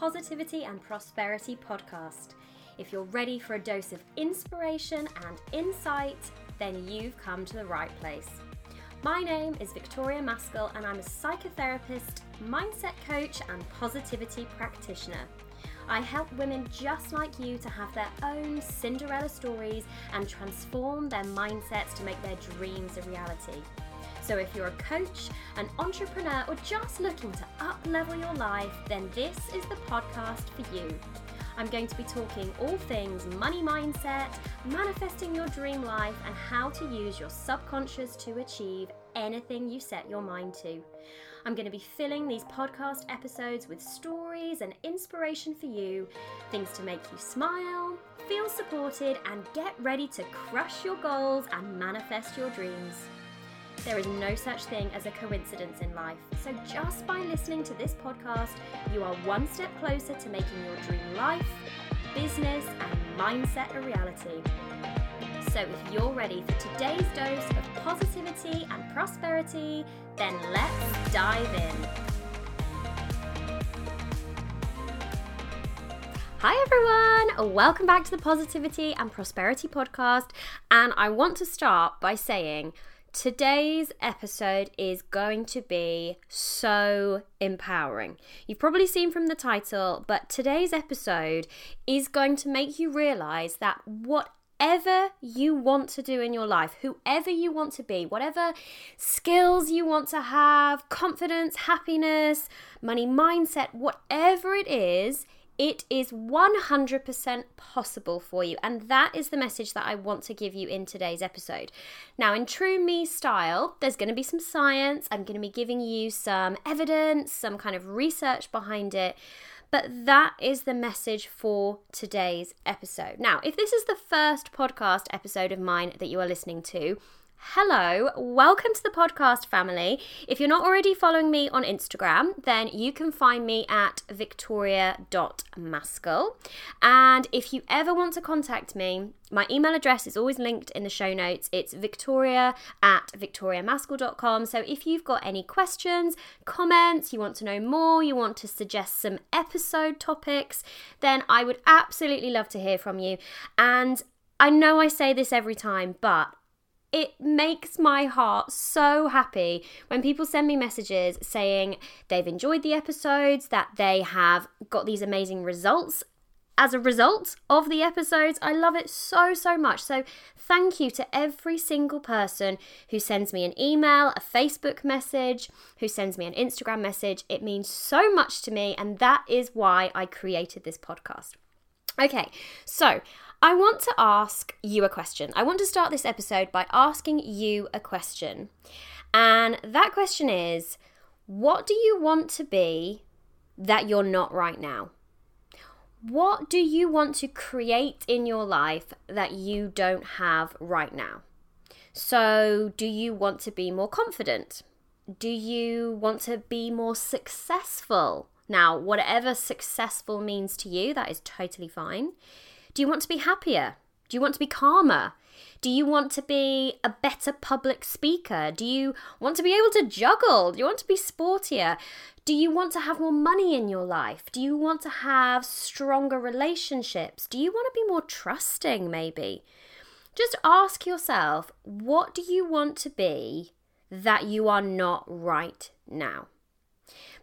Positivity and Prosperity Podcast. If you're ready for a dose of inspiration and insight, then you've come to the right place. My name is Victoria Maskell, and I'm a psychotherapist, mindset coach, and positivity practitioner. I help women just like you to have their own Cinderella stories and transform their mindsets to make their dreams a reality. So if you're a coach, an entrepreneur, or just looking to up level your life, then this is the podcast for you. I'm going to be talking all things money mindset, manifesting your dream life, and how to use your subconscious to achieve anything you set your mind to. I'm going to be filling these podcast episodes with stories and inspiration for you, things to make you smile, feel supported, and get ready to crush your goals and manifest your dreams. There is no such thing as a coincidence in life. So, just by listening to this podcast, you are one step closer to making your dream life, business, and mindset a reality. So, if you're ready for today's dose of positivity and prosperity, then let's dive in. Hi everyone, welcome back to the Positivity and Prosperity Podcast. And I want to start by saying, Today's episode is going to be so empowering. You've probably seen from the title, but today's episode is going to make you realize that whatever you want to do in your life, whoever you want to be, whatever skills you want to have, confidence, happiness, money mindset, whatever it is, it is 100% possible for you. And that is the message that I want to give you in today's episode. Now, in true me style, there's going to be some science. I'm going to be giving you some evidence, some kind of research behind it. But that is the message for today's episode. Now, if this is the first podcast episode of mine that you are listening to, Hello, welcome to the podcast family. If you're not already following me on Instagram, then you can find me at victoria.maskell. And if you ever want to contact me, my email address is always linked in the show notes. It's victoria at victoriamaskell.com. So if you've got any questions, comments, you want to know more, you want to suggest some episode topics, then I would absolutely love to hear from you. And I know I say this every time, but it makes my heart so happy when people send me messages saying they've enjoyed the episodes, that they have got these amazing results as a result of the episodes. I love it so, so much. So, thank you to every single person who sends me an email, a Facebook message, who sends me an Instagram message. It means so much to me, and that is why I created this podcast. Okay, so I want to ask you a question. I want to start this episode by asking you a question. And that question is what do you want to be that you're not right now? What do you want to create in your life that you don't have right now? So, do you want to be more confident? Do you want to be more successful? Now, whatever successful means to you, that is totally fine. Do you want to be happier? Do you want to be calmer? Do you want to be a better public speaker? Do you want to be able to juggle? Do you want to be sportier? Do you want to have more money in your life? Do you want to have stronger relationships? Do you want to be more trusting, maybe? Just ask yourself what do you want to be that you are not right now?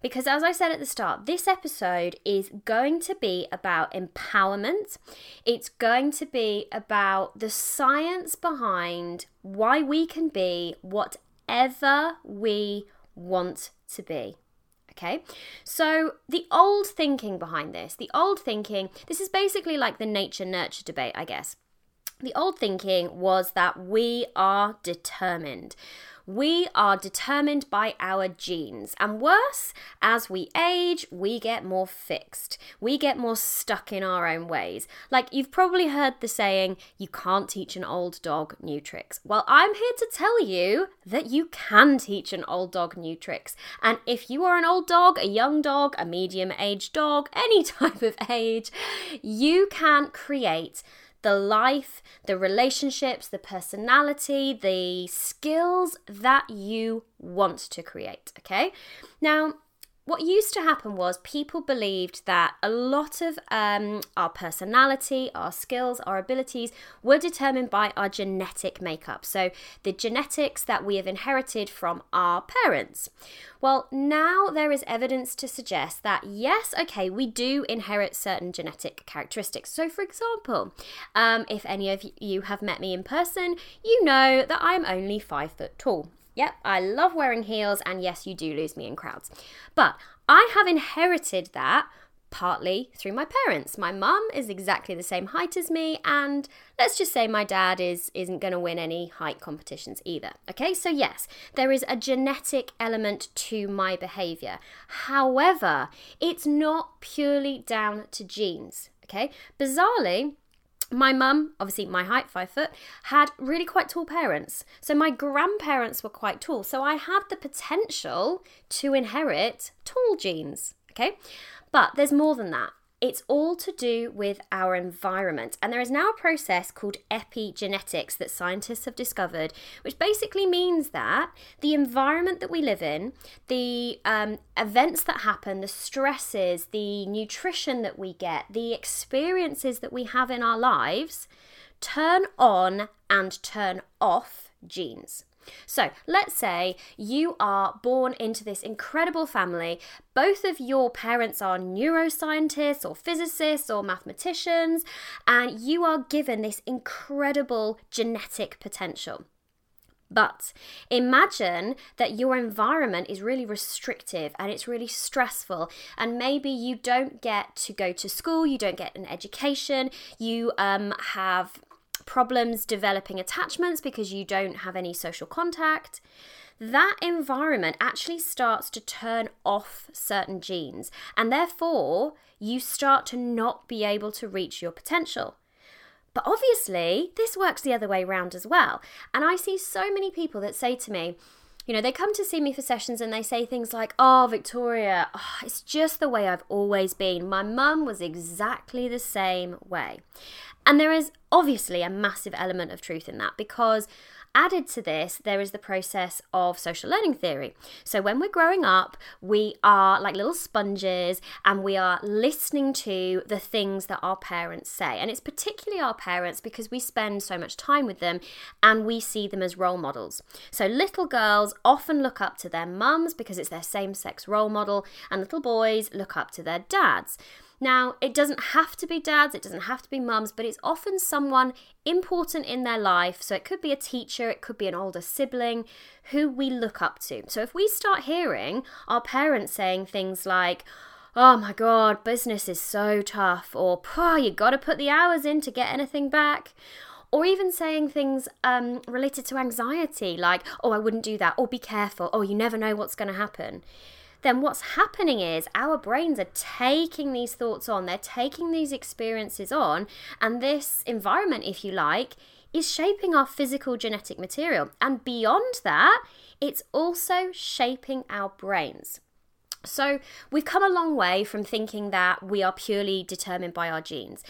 Because, as I said at the start, this episode is going to be about empowerment. It's going to be about the science behind why we can be whatever we want to be. Okay, so the old thinking behind this, the old thinking, this is basically like the nature nurture debate, I guess. The old thinking was that we are determined. We are determined by our genes, and worse, as we age, we get more fixed. We get more stuck in our own ways. Like you've probably heard the saying, you can't teach an old dog new tricks. Well, I'm here to tell you that you can teach an old dog new tricks. And if you are an old dog, a young dog, a medium aged dog, any type of age, you can create the life, the relationships, the personality, the skills that you want to create. Okay. Now, what used to happen was people believed that a lot of um, our personality, our skills, our abilities were determined by our genetic makeup. So, the genetics that we have inherited from our parents. Well, now there is evidence to suggest that yes, okay, we do inherit certain genetic characteristics. So, for example, um, if any of you have met me in person, you know that I'm only five foot tall. Yep, I love wearing heels, and yes, you do lose me in crowds. But I have inherited that partly through my parents. My mum is exactly the same height as me, and let's just say my dad is isn't going to win any height competitions either. Okay, so yes, there is a genetic element to my behavior. However, it's not purely down to genes. Okay, bizarrely, my mum, obviously my height, five foot, had really quite tall parents. So my grandparents were quite tall. So I had the potential to inherit tall genes. Okay. But there's more than that. It's all to do with our environment. And there is now a process called epigenetics that scientists have discovered, which basically means that the environment that we live in, the um, events that happen, the stresses, the nutrition that we get, the experiences that we have in our lives turn on and turn off genes. So let's say you are born into this incredible family. Both of your parents are neuroscientists or physicists or mathematicians, and you are given this incredible genetic potential. But imagine that your environment is really restrictive and it's really stressful, and maybe you don't get to go to school, you don't get an education, you um, have problems developing attachments because you don't have any social contact, that environment actually starts to turn off certain genes, and therefore you start to not be able to reach your potential. But obviously, this works the other way around as well. And I see so many people that say to me, you know, they come to see me for sessions and they say things like, Oh, Victoria, oh, it's just the way I've always been. My mum was exactly the same way. And there is obviously a massive element of truth in that because Added to this, there is the process of social learning theory. So, when we're growing up, we are like little sponges and we are listening to the things that our parents say. And it's particularly our parents because we spend so much time with them and we see them as role models. So, little girls often look up to their mums because it's their same sex role model, and little boys look up to their dads. Now, it doesn't have to be dads, it doesn't have to be mums, but it's often someone important in their life. So it could be a teacher, it could be an older sibling who we look up to. So if we start hearing our parents saying things like, oh my god, business is so tough, or oh, you gotta put the hours in to get anything back. Or even saying things um, related to anxiety, like, oh, I wouldn't do that, or be careful, oh, you never know what's going to happen then what's happening is our brains are taking these thoughts on, they're taking these experiences on, and this environment, if you like, is shaping our physical genetic material. And beyond that, it's also shaping our brains. So, we've come a long way from thinking that we are purely determined by our genes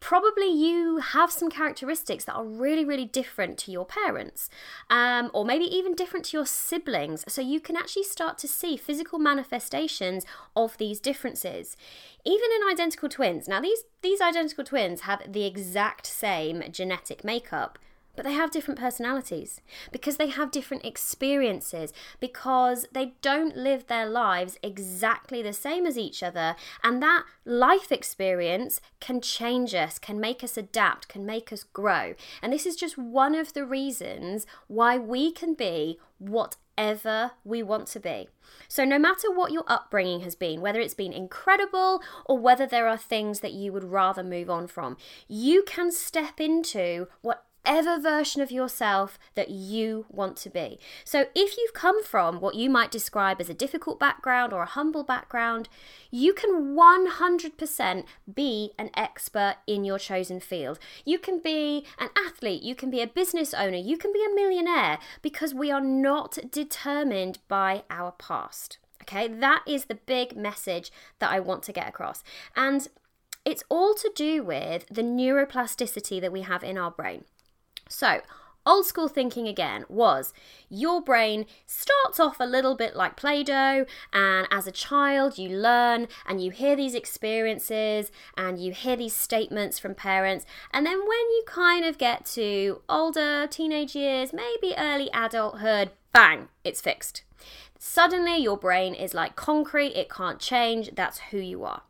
probably you have some characteristics that are really, really different to your parents, um, or maybe even different to your siblings. So you can actually start to see physical manifestations of these differences. Even in identical twins, now these, these identical twins have the exact same genetic makeup but they have different personalities because they have different experiences because they don't live their lives exactly the same as each other and that life experience can change us can make us adapt can make us grow and this is just one of the reasons why we can be whatever we want to be. So, no matter what your upbringing has been, whether it's been incredible or whether there are things that you would rather move on from, you can step into what whatever version of yourself that you want to be. So, if you've come from what you might describe as a difficult background or a humble background, you can 100% be an expert in your chosen field. You can be an athlete, you can be a business owner, you can be a millionaire because we are not determined by our past. Okay, that is the big message that I want to get across. And it's all to do with the neuroplasticity that we have in our brain. So, old school thinking again was your brain starts off a little bit like Play Doh, and as a child, you learn and you hear these experiences and you hear these statements from parents. And then when you kind of get to older teenage years, maybe early adulthood, bang, it's fixed. Suddenly, your brain is like concrete, it can't change, that's who you are.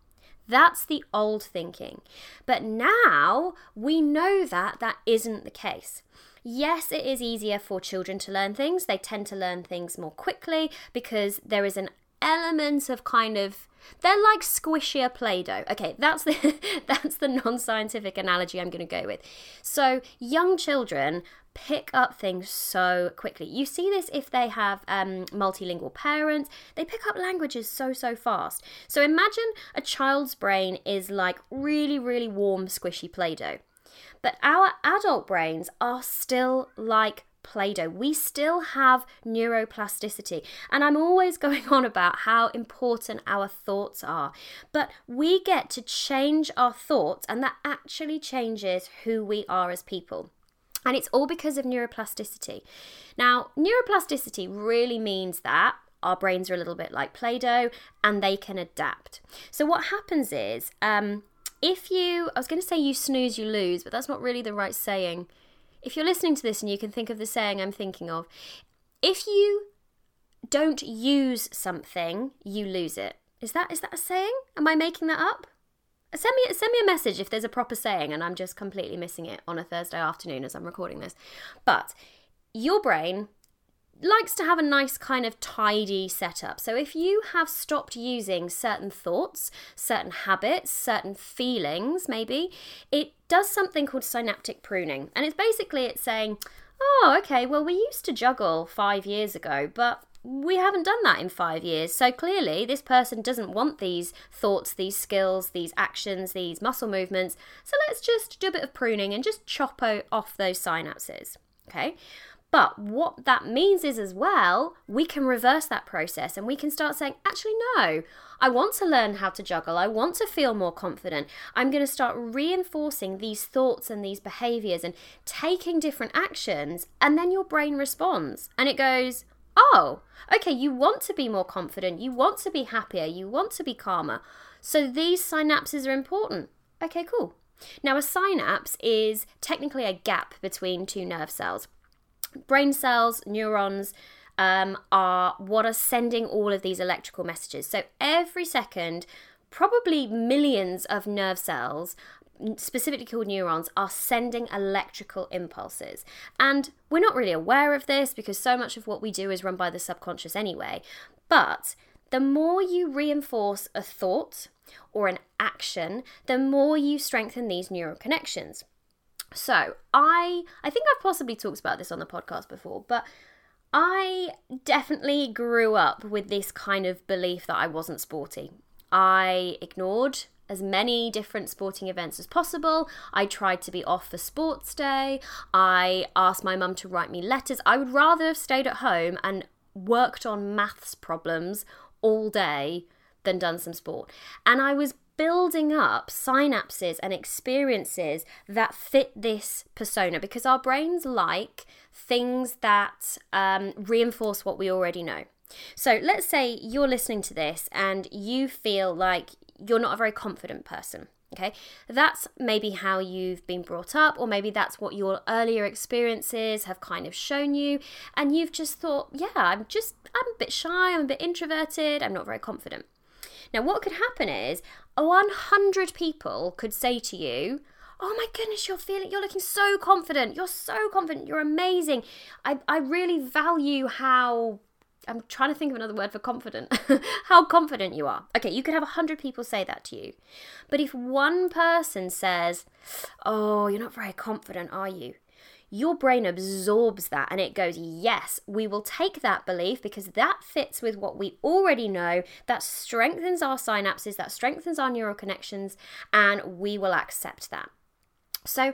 That's the old thinking. But now we know that that isn't the case. Yes, it is easier for children to learn things. They tend to learn things more quickly because there is an element of kind of they're like squishier play-doh. Okay, that's the that's the non-scientific analogy I'm going to go with. So, young children pick up things so quickly. You see this if they have um, multilingual parents. They pick up languages so, so fast. So imagine a child's brain is like really, really warm, squishy Play Doh. But our adult brains are still like Play Doh. We still have neuroplasticity. And I'm always going on about how important our thoughts are. But we get to change our thoughts, and that actually changes who we are as people. And it's all because of neuroplasticity. Now, neuroplasticity really means that our brains are a little bit like Play Doh and they can adapt. So, what happens is, um, if you, I was going to say you snooze, you lose, but that's not really the right saying. If you're listening to this and you can think of the saying I'm thinking of, if you don't use something, you lose it. Is that is that a saying? Am I making that up? Send me send me a message if there's a proper saying and I'm just completely missing it on a Thursday afternoon as I'm recording this. But your brain likes to have a nice kind of tidy setup. So if you have stopped using certain thoughts, certain habits, certain feelings, maybe, it does something called synaptic pruning. And it's basically it's saying, "Oh, okay, well we used to juggle 5 years ago, but we haven't done that in five years. So clearly, this person doesn't want these thoughts, these skills, these actions, these muscle movements. So let's just do a bit of pruning and just chop off those synapses. Okay. But what that means is, as well, we can reverse that process and we can start saying, actually, no, I want to learn how to juggle. I want to feel more confident. I'm going to start reinforcing these thoughts and these behaviors and taking different actions. And then your brain responds and it goes, oh, okay, you want to be more confident, you want to be happier, you want to be calmer. So these synapses are important. Okay, cool. Now, a synapse is technically a gap between two nerve cells. Brain cells, neurons, um, are what are sending all of these electrical messages. So every second, probably millions of nerve cells specifically called neurons, are sending electrical impulses. And we're not really aware of this because so much of what we do is run by the subconscious anyway. But the more you reinforce a thought or an action, the more you strengthen these neural connections. So, I I think I've possibly talked about this on the podcast before, but I definitely grew up with this kind of belief that I wasn't sporty. I ignored as many different sporting events as possible. I tried to be off for sports day. I asked my mum to write me letters. I would rather have stayed at home and worked on maths problems all day than done some sport. And I was building up synapses and experiences that fit this persona because our brains like things that um, reinforce what we already know. So let's say you're listening to this and you feel like you're not a very confident person. Okay, that's maybe how you've been brought up, or maybe that's what your earlier experiences have kind of shown you, and you've just thought, yeah, I'm just, I'm a bit shy, I'm a bit introverted, I'm not very confident. Now, what could happen is 100 people could say to you, Oh my goodness, you're feeling, you're looking so confident. You're so confident. You're amazing. I, I really value how I'm trying to think of another word for confident. How confident you are. Okay, you could have a hundred people say that to you. But if one person says, Oh, you're not very confident, are you? Your brain absorbs that and it goes, Yes, we will take that belief because that fits with what we already know. That strengthens our synapses, that strengthens our neural connections, and we will accept that. So,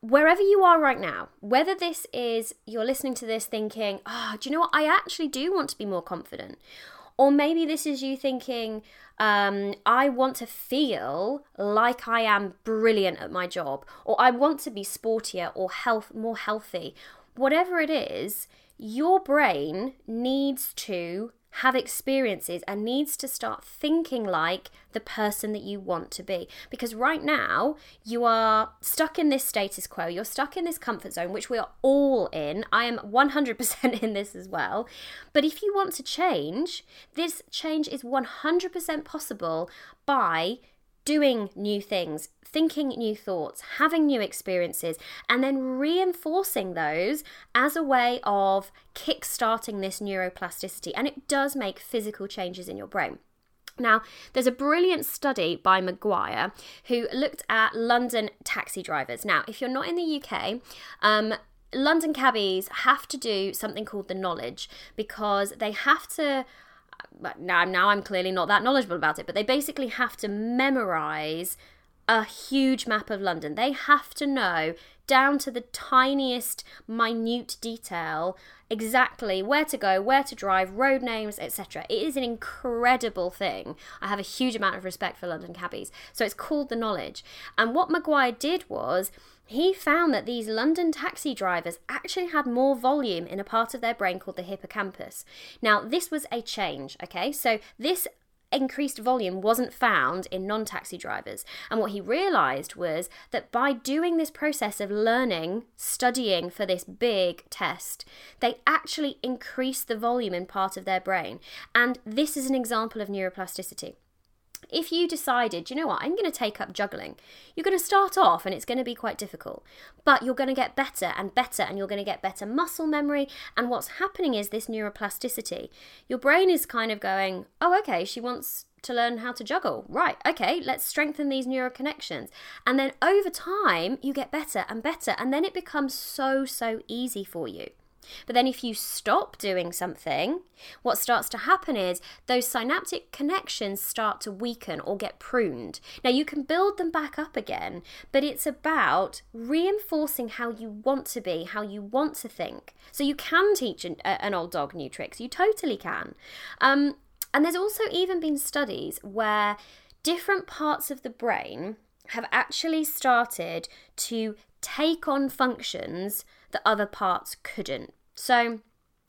wherever you are right now, whether this is you're listening to this thinking, oh, do you know what? I actually do want to be more confident. Or maybe this is you thinking, um, I want to feel like I am brilliant at my job, or I want to be sportier or health more healthy. whatever it is, your brain needs to have experiences and needs to start thinking like the person that you want to be. Because right now, you are stuck in this status quo, you're stuck in this comfort zone, which we are all in. I am 100% in this as well. But if you want to change, this change is 100% possible by doing new things, thinking new thoughts, having new experiences, and then reinforcing those as a way of kick-starting this neuroplasticity. And it does make physical changes in your brain. Now, there's a brilliant study by Maguire who looked at London taxi drivers. Now, if you're not in the UK, um, London cabbies have to do something called the knowledge because they have to now, now I'm clearly not that knowledgeable about it, but they basically have to memorize a huge map of London. They have to know down to the tiniest minute detail exactly where to go, where to drive, road names, etc. It is an incredible thing. I have a huge amount of respect for London cabbies. So it's called the knowledge. And what Maguire did was he found that these London taxi drivers actually had more volume in a part of their brain called the hippocampus. Now, this was a change, okay? So, this increased volume wasn't found in non taxi drivers. And what he realized was that by doing this process of learning, studying for this big test, they actually increased the volume in part of their brain. And this is an example of neuroplasticity if you decided, you know what, I'm going to take up juggling, you're going to start off and it's going to be quite difficult, but you're going to get better and better and you're going to get better muscle memory. And what's happening is this neuroplasticity. Your brain is kind of going, oh, okay, she wants to learn how to juggle. Right, okay, let's strengthen these neural connections. And then over time, you get better and better. And then it becomes so, so easy for you. But then if you stop doing something, what starts to happen is those synaptic connections start to weaken or get pruned. Now you can build them back up again, but it's about reinforcing how you want to be, how you want to think. So you can teach an, an old dog new tricks. You totally can. Um, and there's also even been studies where different parts of the brain have actually started to take on functions that other parts couldn't. So,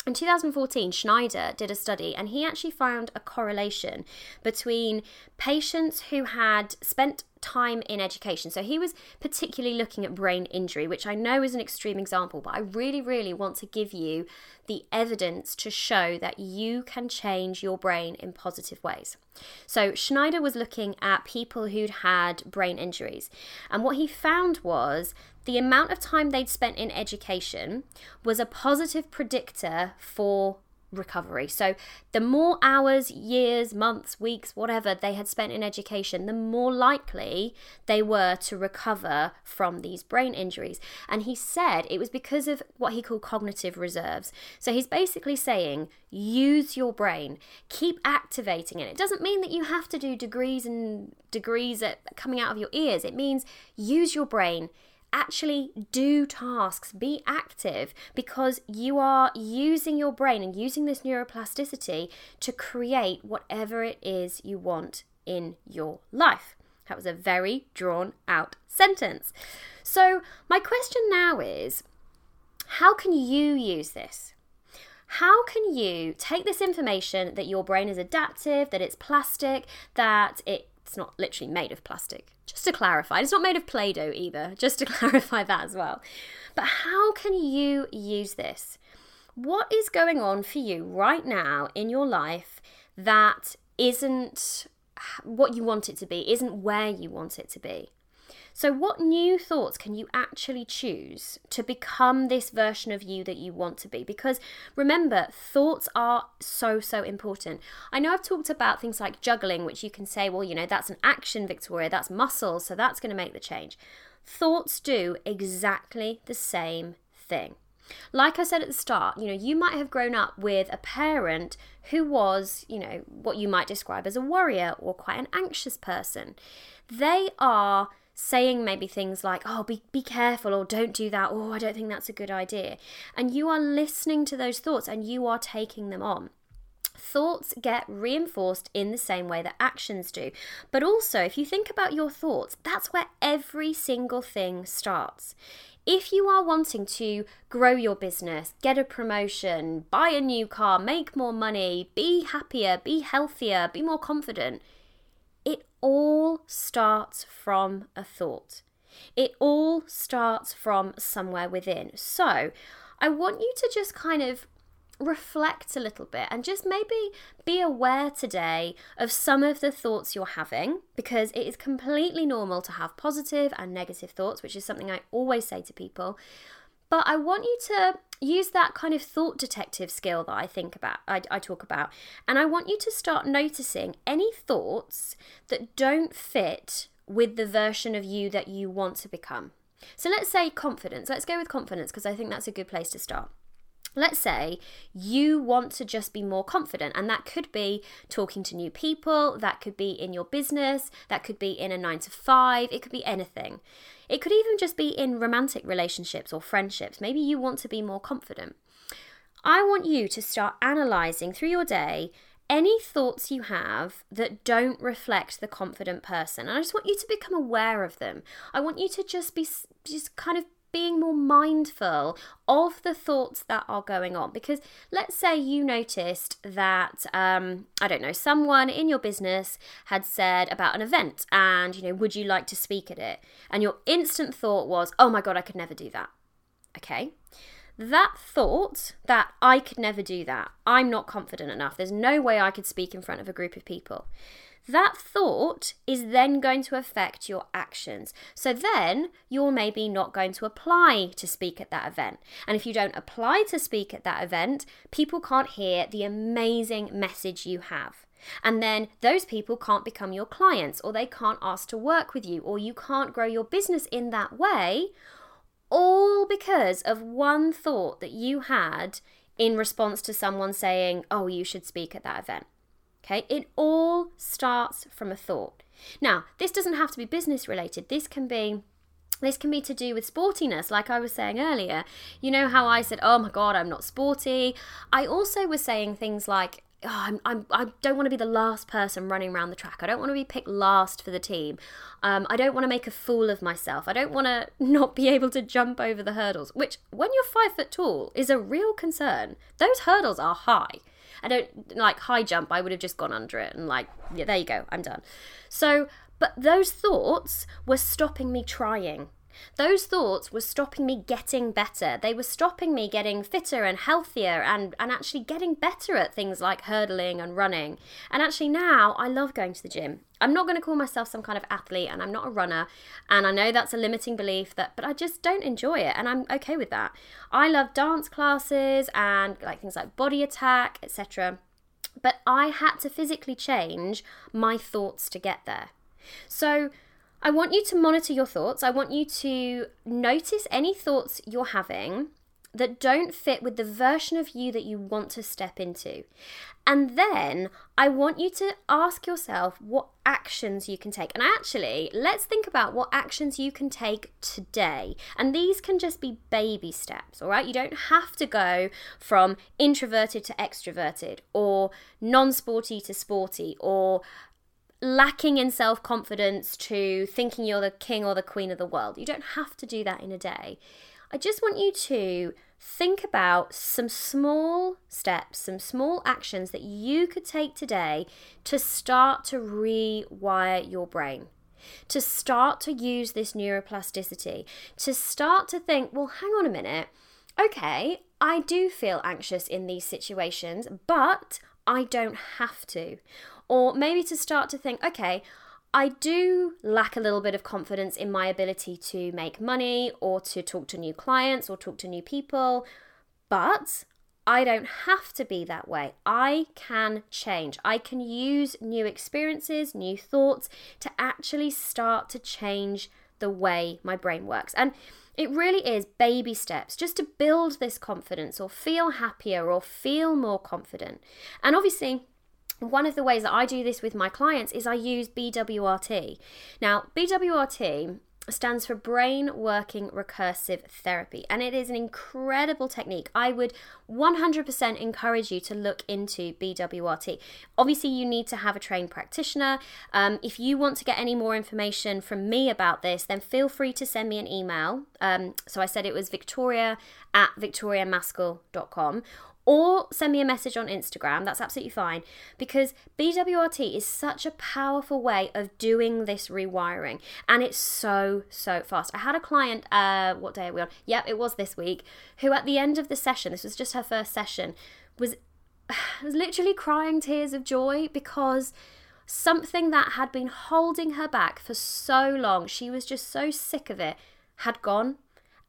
in 2014, Schneider did a study and he actually found a correlation between patients who had spent time in education. So he was particularly looking at brain injury, which I know is an extreme example, but I really, really want to give you the evidence to show that you can change your brain in positive ways. So Schneider was looking at people who'd had brain injuries, and what he found was the amount of time they'd spent in education was a positive predictor for recovery. So, the more hours, years, months, weeks, whatever they had spent in education, the more likely they were to recover from these brain injuries. And he said it was because of what he called cognitive reserves. So, he's basically saying use your brain, keep activating it. It doesn't mean that you have to do degrees and degrees at coming out of your ears, it means use your brain actually do tasks, be active because you are using your brain and using this neuroplasticity to create whatever it is you want in your life. That was a very drawn out sentence. So, my question now is how can you use this? How can you take this information that your brain is adaptive, that it's plastic, that it's not literally made of plastic, just to clarify, it's not made of Play Doh either, just to clarify that as well. But how can you use this? What is going on for you right now in your life that isn't what you want it to be, isn't where you want it to be? So, what new thoughts can you actually choose to become this version of you that you want to be? Because remember, thoughts are so, so important. I know I've talked about things like juggling, which you can say, well, you know, that's an action, Victoria, that's muscle, so that's going to make the change. Thoughts do exactly the same thing. Like I said at the start, you know, you might have grown up with a parent who was, you know, what you might describe as a worrier or quite an anxious person. They are saying maybe things like, oh, be, be careful, or don't do that, or I don't think that's a good idea. And you are listening to those thoughts and you are taking them on. Thoughts get reinforced in the same way that actions do. But also, if you think about your thoughts, that's where every single thing starts. if you are wanting to grow your business, get a promotion, buy a new car, make more money, be happier, be healthier, be more confident, all starts from a thought. It all starts from somewhere within. So, I want you to just kind of reflect a little bit and just maybe be aware today of some of the thoughts you're having because it is completely normal to have positive and negative thoughts, which is something I always say to people. But I want you to use that kind of thought detective skill that I think about, I, I talk about, and I want you to start noticing any thoughts that don't fit with the version of you that you want to become. So let's say confidence. Let's go with confidence because I think that's a good place to start. Let's say you want to just be more confident, and that could be talking to new people, that could be in your business, that could be in a nine to five, it could be anything. It could even just be in romantic relationships or friendships. Maybe you want to be more confident. I want you to start analyzing through your day any thoughts you have that don't reflect the confident person. And I just want you to become aware of them. I want you to just be just kind of being more mindful of the thoughts that are going on. Because let's say you noticed that, um, I don't know, someone in your business had said about an event and, you know, would you like to speak at it? And your instant thought was, oh my God, I could never do that. Okay. That thought that I could never do that, I'm not confident enough, there's no way I could speak in front of a group of people that thought is then going to affect your actions. So then you're maybe not going to apply to speak at that event. And if you don't apply to speak at that event, people can't hear the amazing message you have. And then those people can't become your clients, or they can't ask to work with you, or you can't grow your business in that way, all because of one thought that you had in response to someone saying, Oh, you should speak at that event. Okay, it all starts from a thought. Now, this doesn't have to be business related. This can be this can be to do with sportiness, like I was saying earlier. You know how I said, "Oh my god, I'm not sporty." I also was saying things like, oh, I'm, I'm, I don't want to be the last person running around the track. I don't want to be picked last for the team. Um, I don't want to make a fool of myself. I don't want to not be able to jump over the hurdles, which, when you're five foot tall, is a real concern. Those hurdles are high. I don't like high jump, I would have just gone under it and like, yeah, there you go, I'm done. So, but those thoughts were stopping me trying. Those thoughts were stopping me getting better. They were stopping me getting fitter and healthier and, and actually getting better at things like hurdling and running. And actually, now I love going to the gym. I'm not going to call myself some kind of athlete and I'm not a runner. And I know that's a limiting belief that but I just don't enjoy it and I'm okay with that. I love dance classes and like things like body attack, etc. But I had to physically change my thoughts to get there. So I want you to monitor your thoughts. I want you to notice any thoughts you're having that don't fit with the version of you that you want to step into. And then I want you to ask yourself what actions you can take. And actually, let's think about what actions you can take today. And these can just be baby steps, all right? You don't have to go from introverted to extroverted or non sporty to sporty or lacking in self confidence to thinking you're the king or the queen of the world. You don't have to do that in a day. I just want you to think about some small steps, some small actions that you could take today to start to rewire your brain. To start to use this neuroplasticity, to start to think, well, hang on a minute. Okay, I do feel anxious in these situations, but I don't have to. Or maybe to start to think, okay, I do lack a little bit of confidence in my ability to make money or to talk to new clients or talk to new people, but I don't have to be that way. I can change. I can use new experiences, new thoughts to actually start to change the way my brain works. And it really is baby steps just to build this confidence or feel happier or feel more confident. And obviously, one of the ways that I do this with my clients is I use BWRT. Now, BWRT stands for Brain Working Recursive Therapy, and it is an incredible technique. I would 100% encourage you to look into BWRT. Obviously, you need to have a trained practitioner. Um, if you want to get any more information from me about this, then feel free to send me an email. Um, so I said it was victoria at victoriamaskell.com or send me a message on Instagram. That's absolutely fine because BWRT is such a powerful way of doing this rewiring and it's so, so fast. I had a client, uh, what day are we on? Yep, it was this week, who at the end of the session, this was just her first session, was, was literally crying tears of joy because something that had been holding her back for so long, she was just so sick of it, had gone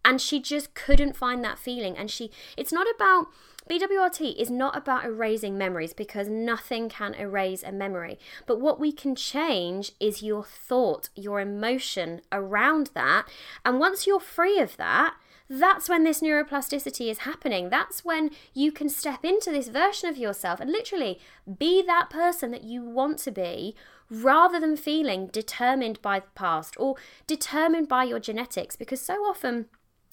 and she just couldn't find that feeling and she it's not about BWRT is not about erasing memories because nothing can erase a memory. But what we can change is your thought, your emotion around that. And once you're free of that, that's when this neuroplasticity is happening. That's when you can step into this version of yourself and literally be that person that you want to be rather than feeling determined by the past or determined by your genetics. Because so often,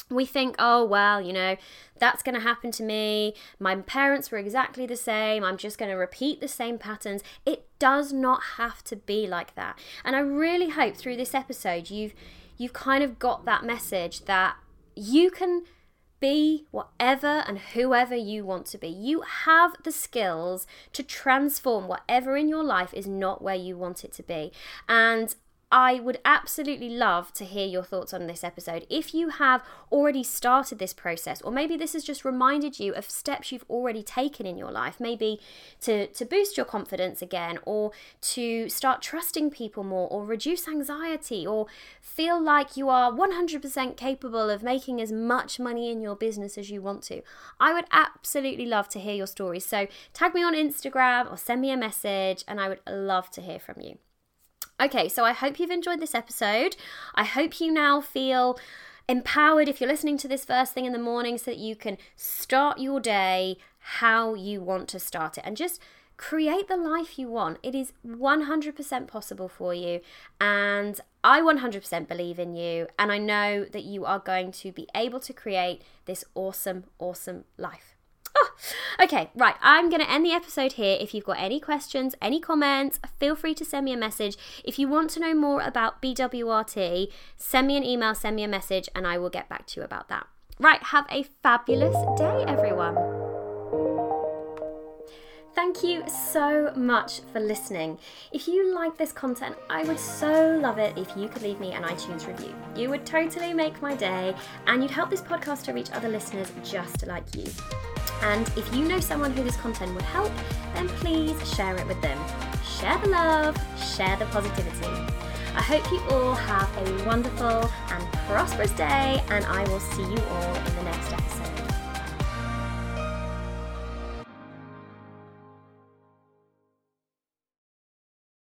we think, oh, well, you know, that's going to happen to me. My parents were exactly the same. I'm just going to repeat the same patterns. It does not have to be like that. And I really hope through this episode you've you've kind of got that message that you can be whatever and whoever you want to be. You have the skills to transform whatever in your life is not where you want it to be. And I would absolutely love to hear your thoughts on this episode. If you have already started this process, or maybe this has just reminded you of steps you've already taken in your life, maybe to, to boost your confidence again, or to start trusting people more, or reduce anxiety, or feel like you are 100% capable of making as much money in your business as you want to, I would absolutely love to hear your stories. So tag me on Instagram or send me a message, and I would love to hear from you. Okay, so I hope you've enjoyed this episode. I hope you now feel empowered if you're listening to this first thing in the morning so that you can start your day how you want to start it and just create the life you want. It is 100% possible for you, and I 100% believe in you, and I know that you are going to be able to create this awesome, awesome life. Okay, right. I'm going to end the episode here. If you've got any questions, any comments, feel free to send me a message. If you want to know more about BWRT, send me an email, send me a message, and I will get back to you about that. Right, have a fabulous day, everyone. Thank you so much for listening. If you like this content, I would so love it if you could leave me an iTunes review. You would totally make my day and you'd help this podcast to reach other listeners just like you. And if you know someone who this content would help, then please share it with them. Share the love, share the positivity. I hope you all have a wonderful and prosperous day, and I will see you all in the next episode.